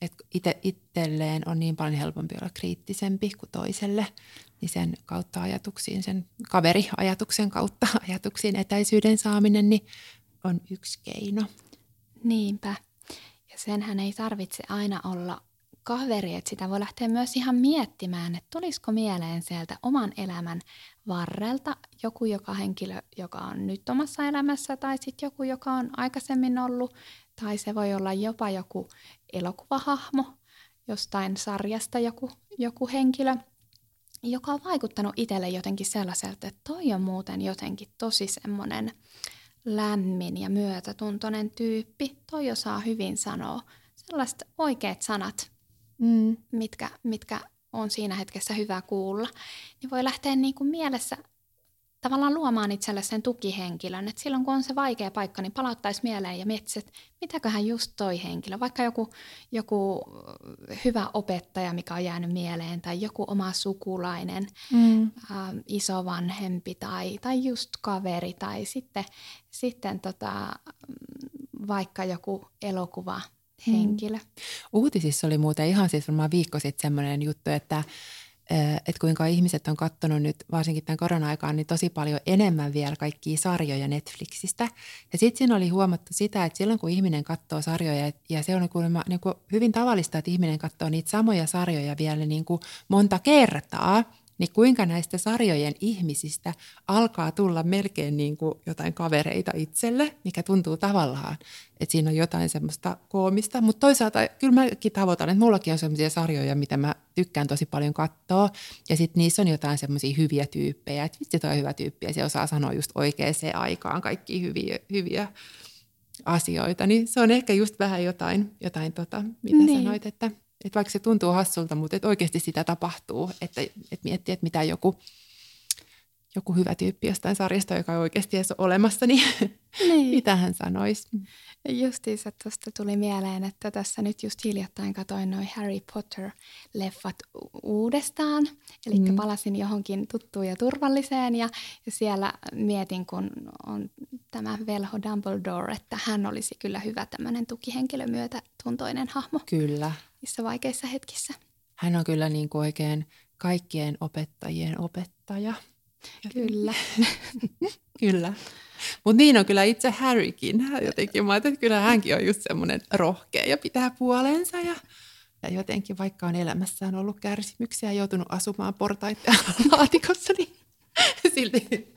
että itse, itselleen on niin paljon helpompi olla kriittisempi kuin toiselle, niin sen kautta ajatuksiin, sen kaveriajatuksen kautta ajatuksiin etäisyyden saaminen niin on yksi keino. Niinpä. Ja senhän ei tarvitse aina olla kaveri, että sitä voi lähteä myös ihan miettimään, että tulisiko mieleen sieltä oman elämän varrelta joku joka henkilö, joka on nyt omassa elämässä, tai sitten joku, joka on aikaisemmin ollut, tai se voi olla jopa joku elokuvahahmo, jostain sarjasta joku, joku henkilö, joka on vaikuttanut itselle jotenkin sellaiselta, että toi on muuten jotenkin tosi semmoinen lämmin ja myötätuntoinen tyyppi. Toi osaa hyvin sanoa sellaiset oikeat sanat, mm. mitkä, mitkä on siinä hetkessä hyvä kuulla, niin voi lähteä niin kuin mielessä tavallaan luomaan itselle sen tukihenkilön, että silloin kun on se vaikea paikka, niin palauttaisi mieleen ja miettisi, että mitäköhän just toi henkilö, vaikka joku, joku hyvä opettaja, mikä on jäänyt mieleen, tai joku oma sukulainen, mm. ä, isovanhempi tai, tai just kaveri, tai sitten, sitten tota, vaikka joku elokuva. Henkilö. Mm. Uutisissa oli muuten ihan siis varmaan viikko sitten semmoinen juttu, että että kuinka ihmiset on katsonut nyt varsinkin tämän korona-aikaan niin tosi paljon enemmän vielä kaikkia sarjoja Netflixistä. Ja sitten siinä oli huomattu sitä, että silloin kun ihminen katsoo sarjoja, ja se on kuulemma niin kuin hyvin tavallista, että ihminen katsoo niitä samoja sarjoja vielä niin kuin monta kertaa – niin kuinka näistä sarjojen ihmisistä alkaa tulla melkein niin kuin jotain kavereita itselle, mikä tuntuu tavallaan, että siinä on jotain semmoista koomista. Mutta toisaalta kyllä mäkin tavoitan, että mullakin on semmoisia sarjoja, mitä mä tykkään tosi paljon katsoa. Ja sitten niissä on jotain semmoisia hyviä tyyppejä, että vitsi toi on hyvä tyyppi ja se osaa sanoa just oikeaan aikaan kaikki hyviä, hyviä asioita. Niin se on ehkä just vähän jotain, jotain tota, mitä niin. sanoit, että – että vaikka se tuntuu hassulta, mutta että oikeasti sitä tapahtuu, että, että miettii, että mitä joku, joku hyvä tyyppi jostain sarjasta, joka ei oikeasti edes ole olemassa, niin, niin. mitä hän sanoisi? Justiinsa tuosta tuli mieleen, että tässä nyt just hiljattain katoin noin Harry Potter-leffat uudestaan. Eli mm. palasin johonkin tuttuun ja turvalliseen ja, ja siellä mietin, kun on tämä velho Dumbledore, että hän olisi kyllä hyvä tämmöinen tukihenkilö myötätuntoinen hahmo. Kyllä. Niissä vaikeissa hetkissä. Hän on kyllä niin kuin oikein kaikkien opettajien opettaja. Kyllä. kyllä. Mutta niin on kyllä itse Harrykin. Jotenkin mä että kyllä hänkin on just semmoinen rohkea ja pitää puolensa ja, ja jotenkin vaikka on elämässään ollut kärsimyksiä ja joutunut asumaan portaiden laatikossa, niin silti,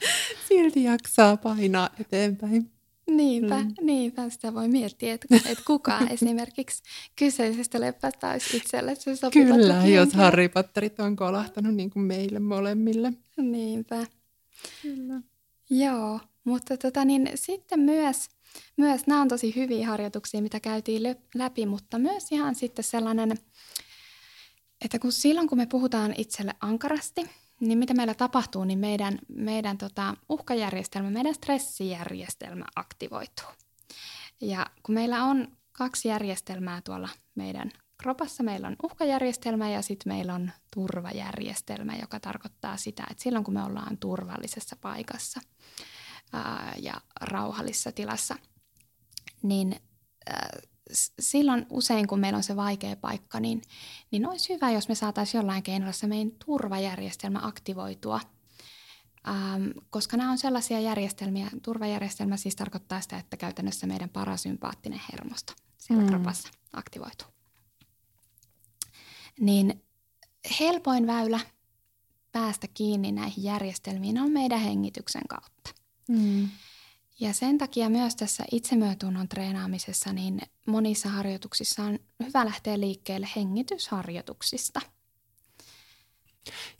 silti jaksaa painaa eteenpäin. Niinpä, mm. niinpä sitä voi miettiä, että, että kuka esimerkiksi kyseisestä leppästä olisi itselle se sopiva Kyllä, jos Harry Potterit on kolahtanut niin kuin meille molemmille. Niinpä. Kyllä. Joo, mutta tota, niin, sitten myös, myös nämä on tosi hyviä harjoituksia, mitä käytiin läpi, mutta myös ihan sitten sellainen, että kun silloin kun me puhutaan itselle ankarasti, niin mitä meillä tapahtuu, niin meidän, meidän tota, uhkajärjestelmä, meidän stressijärjestelmä aktivoituu. Ja kun meillä on kaksi järjestelmää tuolla meidän kropassa, meillä on uhkajärjestelmä ja sitten meillä on turvajärjestelmä, joka tarkoittaa sitä, että silloin kun me ollaan turvallisessa paikassa ää, ja rauhallisessa tilassa, niin ää, silloin usein, kun meillä on se vaikea paikka, niin, niin olisi hyvä, jos me saataisiin jollain keinolla se meidän turvajärjestelmä aktivoitua. Ähm, koska nämä on sellaisia järjestelmiä, turvajärjestelmä siis tarkoittaa sitä, että käytännössä meidän parasympaattinen hermosto siellä mm. kropassa aktivoituu. Niin helpoin väylä päästä kiinni näihin järjestelmiin on meidän hengityksen kautta. Mm. Ja sen takia myös tässä itsemyötunnon treenaamisessa niin monissa harjoituksissa on hyvä lähteä liikkeelle hengitysharjoituksista.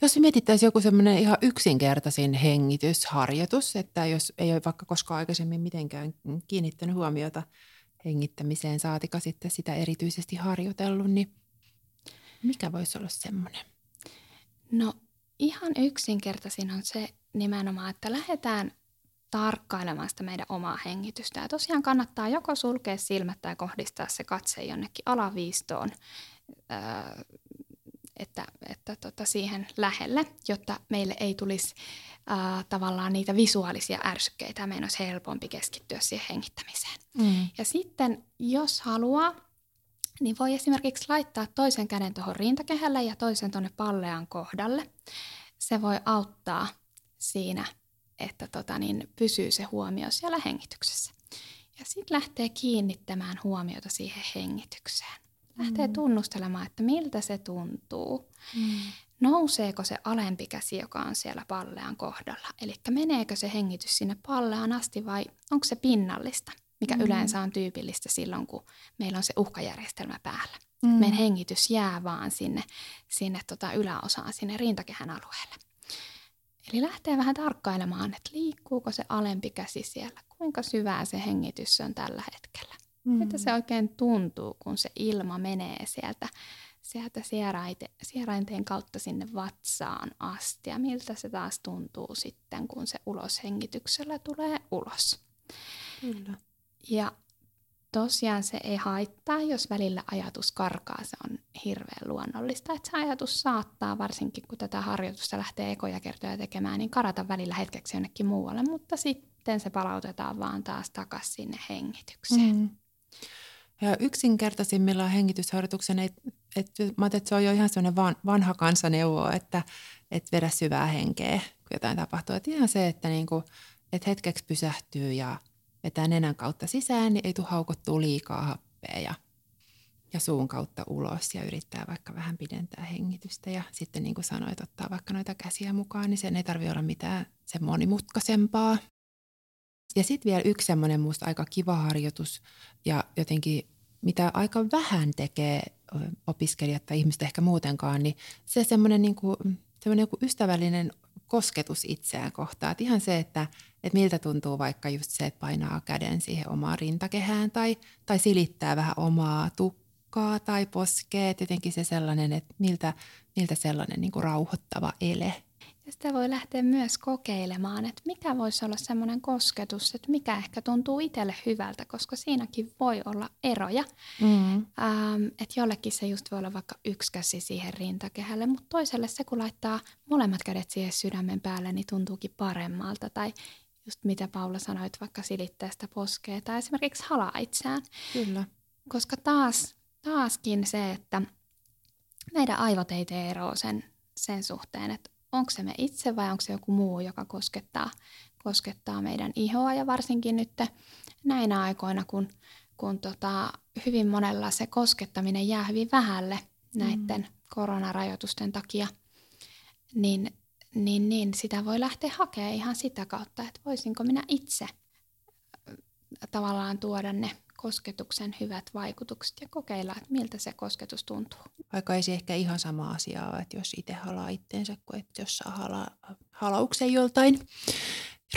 Jos mietittäisiin joku semmoinen ihan yksinkertaisin hengitysharjoitus, että jos ei ole vaikka koskaan aikaisemmin mitenkään kiinnittänyt huomiota hengittämiseen, saatika sitten sitä erityisesti harjoitellut, niin mikä voisi olla semmoinen? No ihan yksinkertaisin on se nimenomaan, että lähdetään tarkkailemaan sitä meidän omaa hengitystä. Ja tosiaan kannattaa joko sulkea silmät tai kohdistaa se katse jonnekin alaviistoon, että, että tota siihen lähelle, jotta meille ei tulisi ää, tavallaan niitä visuaalisia ärsykkeitä meidän olisi helpompi keskittyä siihen hengittämiseen. Mm. Ja sitten, jos haluaa, niin voi esimerkiksi laittaa toisen käden tuohon rintakehälle ja toisen tuonne pallean kohdalle. Se voi auttaa siinä että tota, niin pysyy se huomio siellä hengityksessä. Ja sitten lähtee kiinnittämään huomiota siihen hengitykseen. Lähtee mm. tunnustelemaan, että miltä se tuntuu. Mm. Nouseeko se alempi käsi, joka on siellä pallean kohdalla? Eli meneekö se hengitys sinne palleaan asti vai onko se pinnallista, mikä mm. yleensä on tyypillistä silloin, kun meillä on se uhkajärjestelmä päällä. Mm. Meidän hengitys jää vaan sinne, sinne tota yläosaan, sinne rintakehän alueelle. Eli lähtee vähän tarkkailemaan, että liikkuuko se alempi käsi siellä, kuinka syvää se hengitys on tällä hetkellä. Mm. Mitä se oikein tuntuu, kun se ilma menee sieltä, sieltä sieraite, sierainteen kautta sinne vatsaan asti ja miltä se taas tuntuu sitten, kun se uloshengityksellä tulee ulos. Kyllä. Ja tosiaan se ei haittaa, jos välillä ajatus karkaa. Se on hirveän luonnollista, että se ajatus saattaa, varsinkin kun tätä harjoitusta lähtee ekoja kertoja tekemään, niin karata välillä hetkeksi jonnekin muualle, mutta sitten se palautetaan vaan taas takaisin sinne hengitykseen. Mm. Ja yksinkertaisimmillaan hengitysharjoituksen, että et, mä että se on jo ihan sellainen van, vanha kansaneuvo, että et vedä syvää henkeä, kun jotain tapahtuu. Että ihan se, että niinku, et hetkeksi pysähtyy ja – vetää nenän kautta sisään, niin ei tule haukottua liikaa happea ja, ja suun kautta ulos ja yrittää vaikka vähän pidentää hengitystä. Ja sitten niin kuin sanoit, ottaa vaikka noita käsiä mukaan, niin sen ei tarvitse olla mitään se monimutkaisempaa. Ja sitten vielä yksi semmoinen musta aika kiva harjoitus ja jotenkin mitä aika vähän tekee opiskelijat tai ihmiset ehkä muutenkaan, niin se semmoinen niin kuin, semmoinen ystävällinen kosketus itseään kohtaan. Että ihan se, että, että miltä tuntuu vaikka just se, että painaa käden siihen omaan rintakehään tai, tai silittää vähän omaa tukkaa tai poskee. Jotenkin se sellainen, että miltä, miltä sellainen niin kuin rauhoittava ele. Ja sitä voi lähteä myös kokeilemaan, että mikä voisi olla semmoinen kosketus, että mikä ehkä tuntuu itselle hyvältä, koska siinäkin voi olla eroja. Mm. Ähm, että jollekin se just voi olla vaikka yksi käsi siihen rintakehälle, mutta toiselle se, kun laittaa molemmat kädet siihen sydämen päälle, niin tuntuukin paremmalta. Tai just mitä Paula sanoit, vaikka silittäistä poskea tai esimerkiksi halaa itseään. Kyllä. Koska taas, taaskin se, että meidän aivot ei tee eroa sen, sen suhteen, että onko se me itse vai onko se joku muu, joka koskettaa, koskettaa meidän ihoa. Ja varsinkin nyt näinä aikoina, kun, kun tota, hyvin monella se koskettaminen jää hyvin vähälle näiden mm. koronarajoitusten takia, niin, niin, niin sitä voi lähteä hakemaan ihan sitä kautta, että voisinko minä itse tavallaan tuoda ne kosketuksen hyvät vaikutukset ja kokeilla, että miltä se kosketus tuntuu. Vaikka ei se ehkä ihan sama asia ole, että jos itse halaa itteensä kuin että jos saa hala, halauksen joltain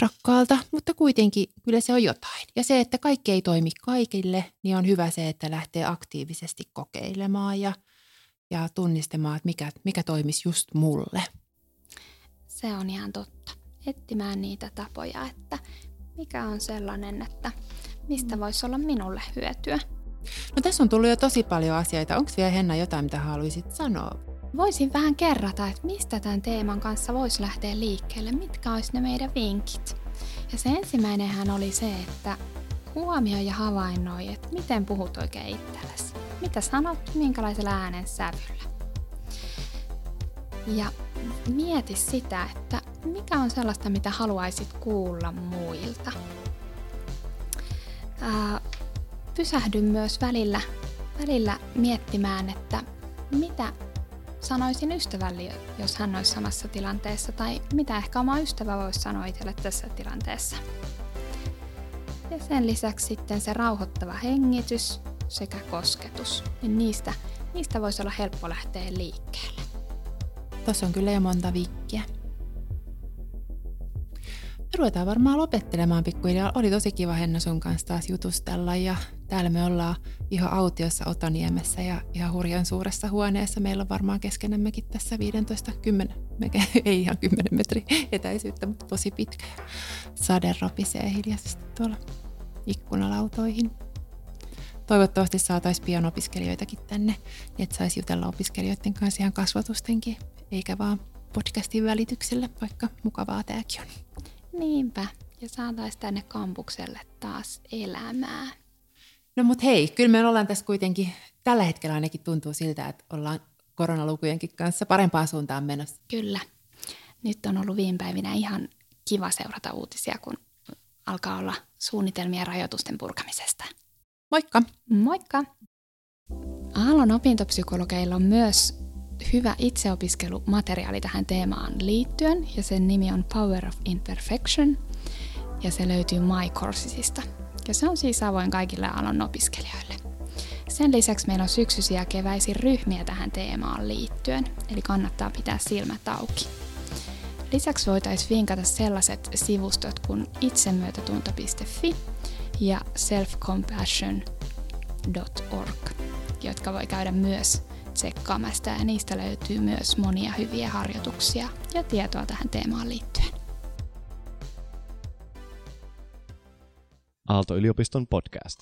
rakkaalta, mutta kuitenkin kyllä se on jotain. Ja se, että kaikki ei toimi kaikille, niin on hyvä se, että lähtee aktiivisesti kokeilemaan ja, ja tunnistamaan, että mikä, mikä toimisi just mulle. Se on ihan totta. Etsimään niitä tapoja, että mikä on sellainen, että mistä voisi olla minulle hyötyä. No tässä on tullut jo tosi paljon asioita. Onko vielä Henna jotain, mitä haluaisit sanoa? Voisin vähän kerrata, että mistä tämän teeman kanssa voisi lähteä liikkeelle, mitkä olisi ne meidän vinkit. Ja se ensimmäinenhän oli se, että huomioi ja havainnoi, että miten puhut oikein itsellesi. Mitä sanot, minkälaisella äänen sävyllä. Ja mieti sitä, että mikä on sellaista, mitä haluaisit kuulla muilta ää, pysähdyn myös välillä, välillä miettimään, että mitä sanoisin ystävälle, jos hän olisi samassa tilanteessa, tai mitä ehkä oma ystävä voisi sanoa itselle tässä tilanteessa. Ja sen lisäksi sitten se rauhoittava hengitys sekä kosketus, niin niistä, niistä voisi olla helppo lähteä liikkeelle. Tuossa on kyllä jo monta viikkiä ruvetaan varmaan lopettelemaan pikkuhiljaa. Oli tosi kiva Henna sun kanssa taas jutustella ja täällä me ollaan ihan autiossa Otaniemessä ja ihan hurjan suuressa huoneessa. Meillä on varmaan keskenämmekin tässä 15, 10, ei ihan 10 metri etäisyyttä, mutta tosi pitkä. Sade ropisee hiljaisesti tuolla ikkunalautoihin. Toivottavasti saataisiin pian opiskelijoitakin tänne, niin että saisi jutella opiskelijoiden kanssa ihan kasvatustenkin, eikä vaan podcastin välityksellä, vaikka mukavaa tämäkin on. Niinpä, ja saataisiin tänne kampukselle taas elämää. No mut hei, kyllä me ollaan tässä kuitenkin, tällä hetkellä ainakin tuntuu siltä, että ollaan koronalukujenkin kanssa parempaan suuntaan menossa. Kyllä. Nyt on ollut viime päivinä ihan kiva seurata uutisia, kun alkaa olla suunnitelmia rajoitusten purkamisesta. Moikka! Moikka! Aallon opintopsykologeilla on myös hyvä itseopiskelumateriaali tähän teemaan liittyen ja sen nimi on Power of Imperfection ja se löytyy MyCoursesista. Ja se on siis avoin kaikille alan opiskelijoille. Sen lisäksi meillä on syksyisiä ja keväisiä ryhmiä tähän teemaan liittyen, eli kannattaa pitää silmät auki. Lisäksi voitaisiin vinkata sellaiset sivustot kuin itsemyötätunto.fi ja selfcompassion.org, jotka voi käydä myös tsekkaamasta ja niistä löytyy myös monia hyviä harjoituksia ja tietoa tähän teemaan liittyen. Aalto-yliopiston podcast.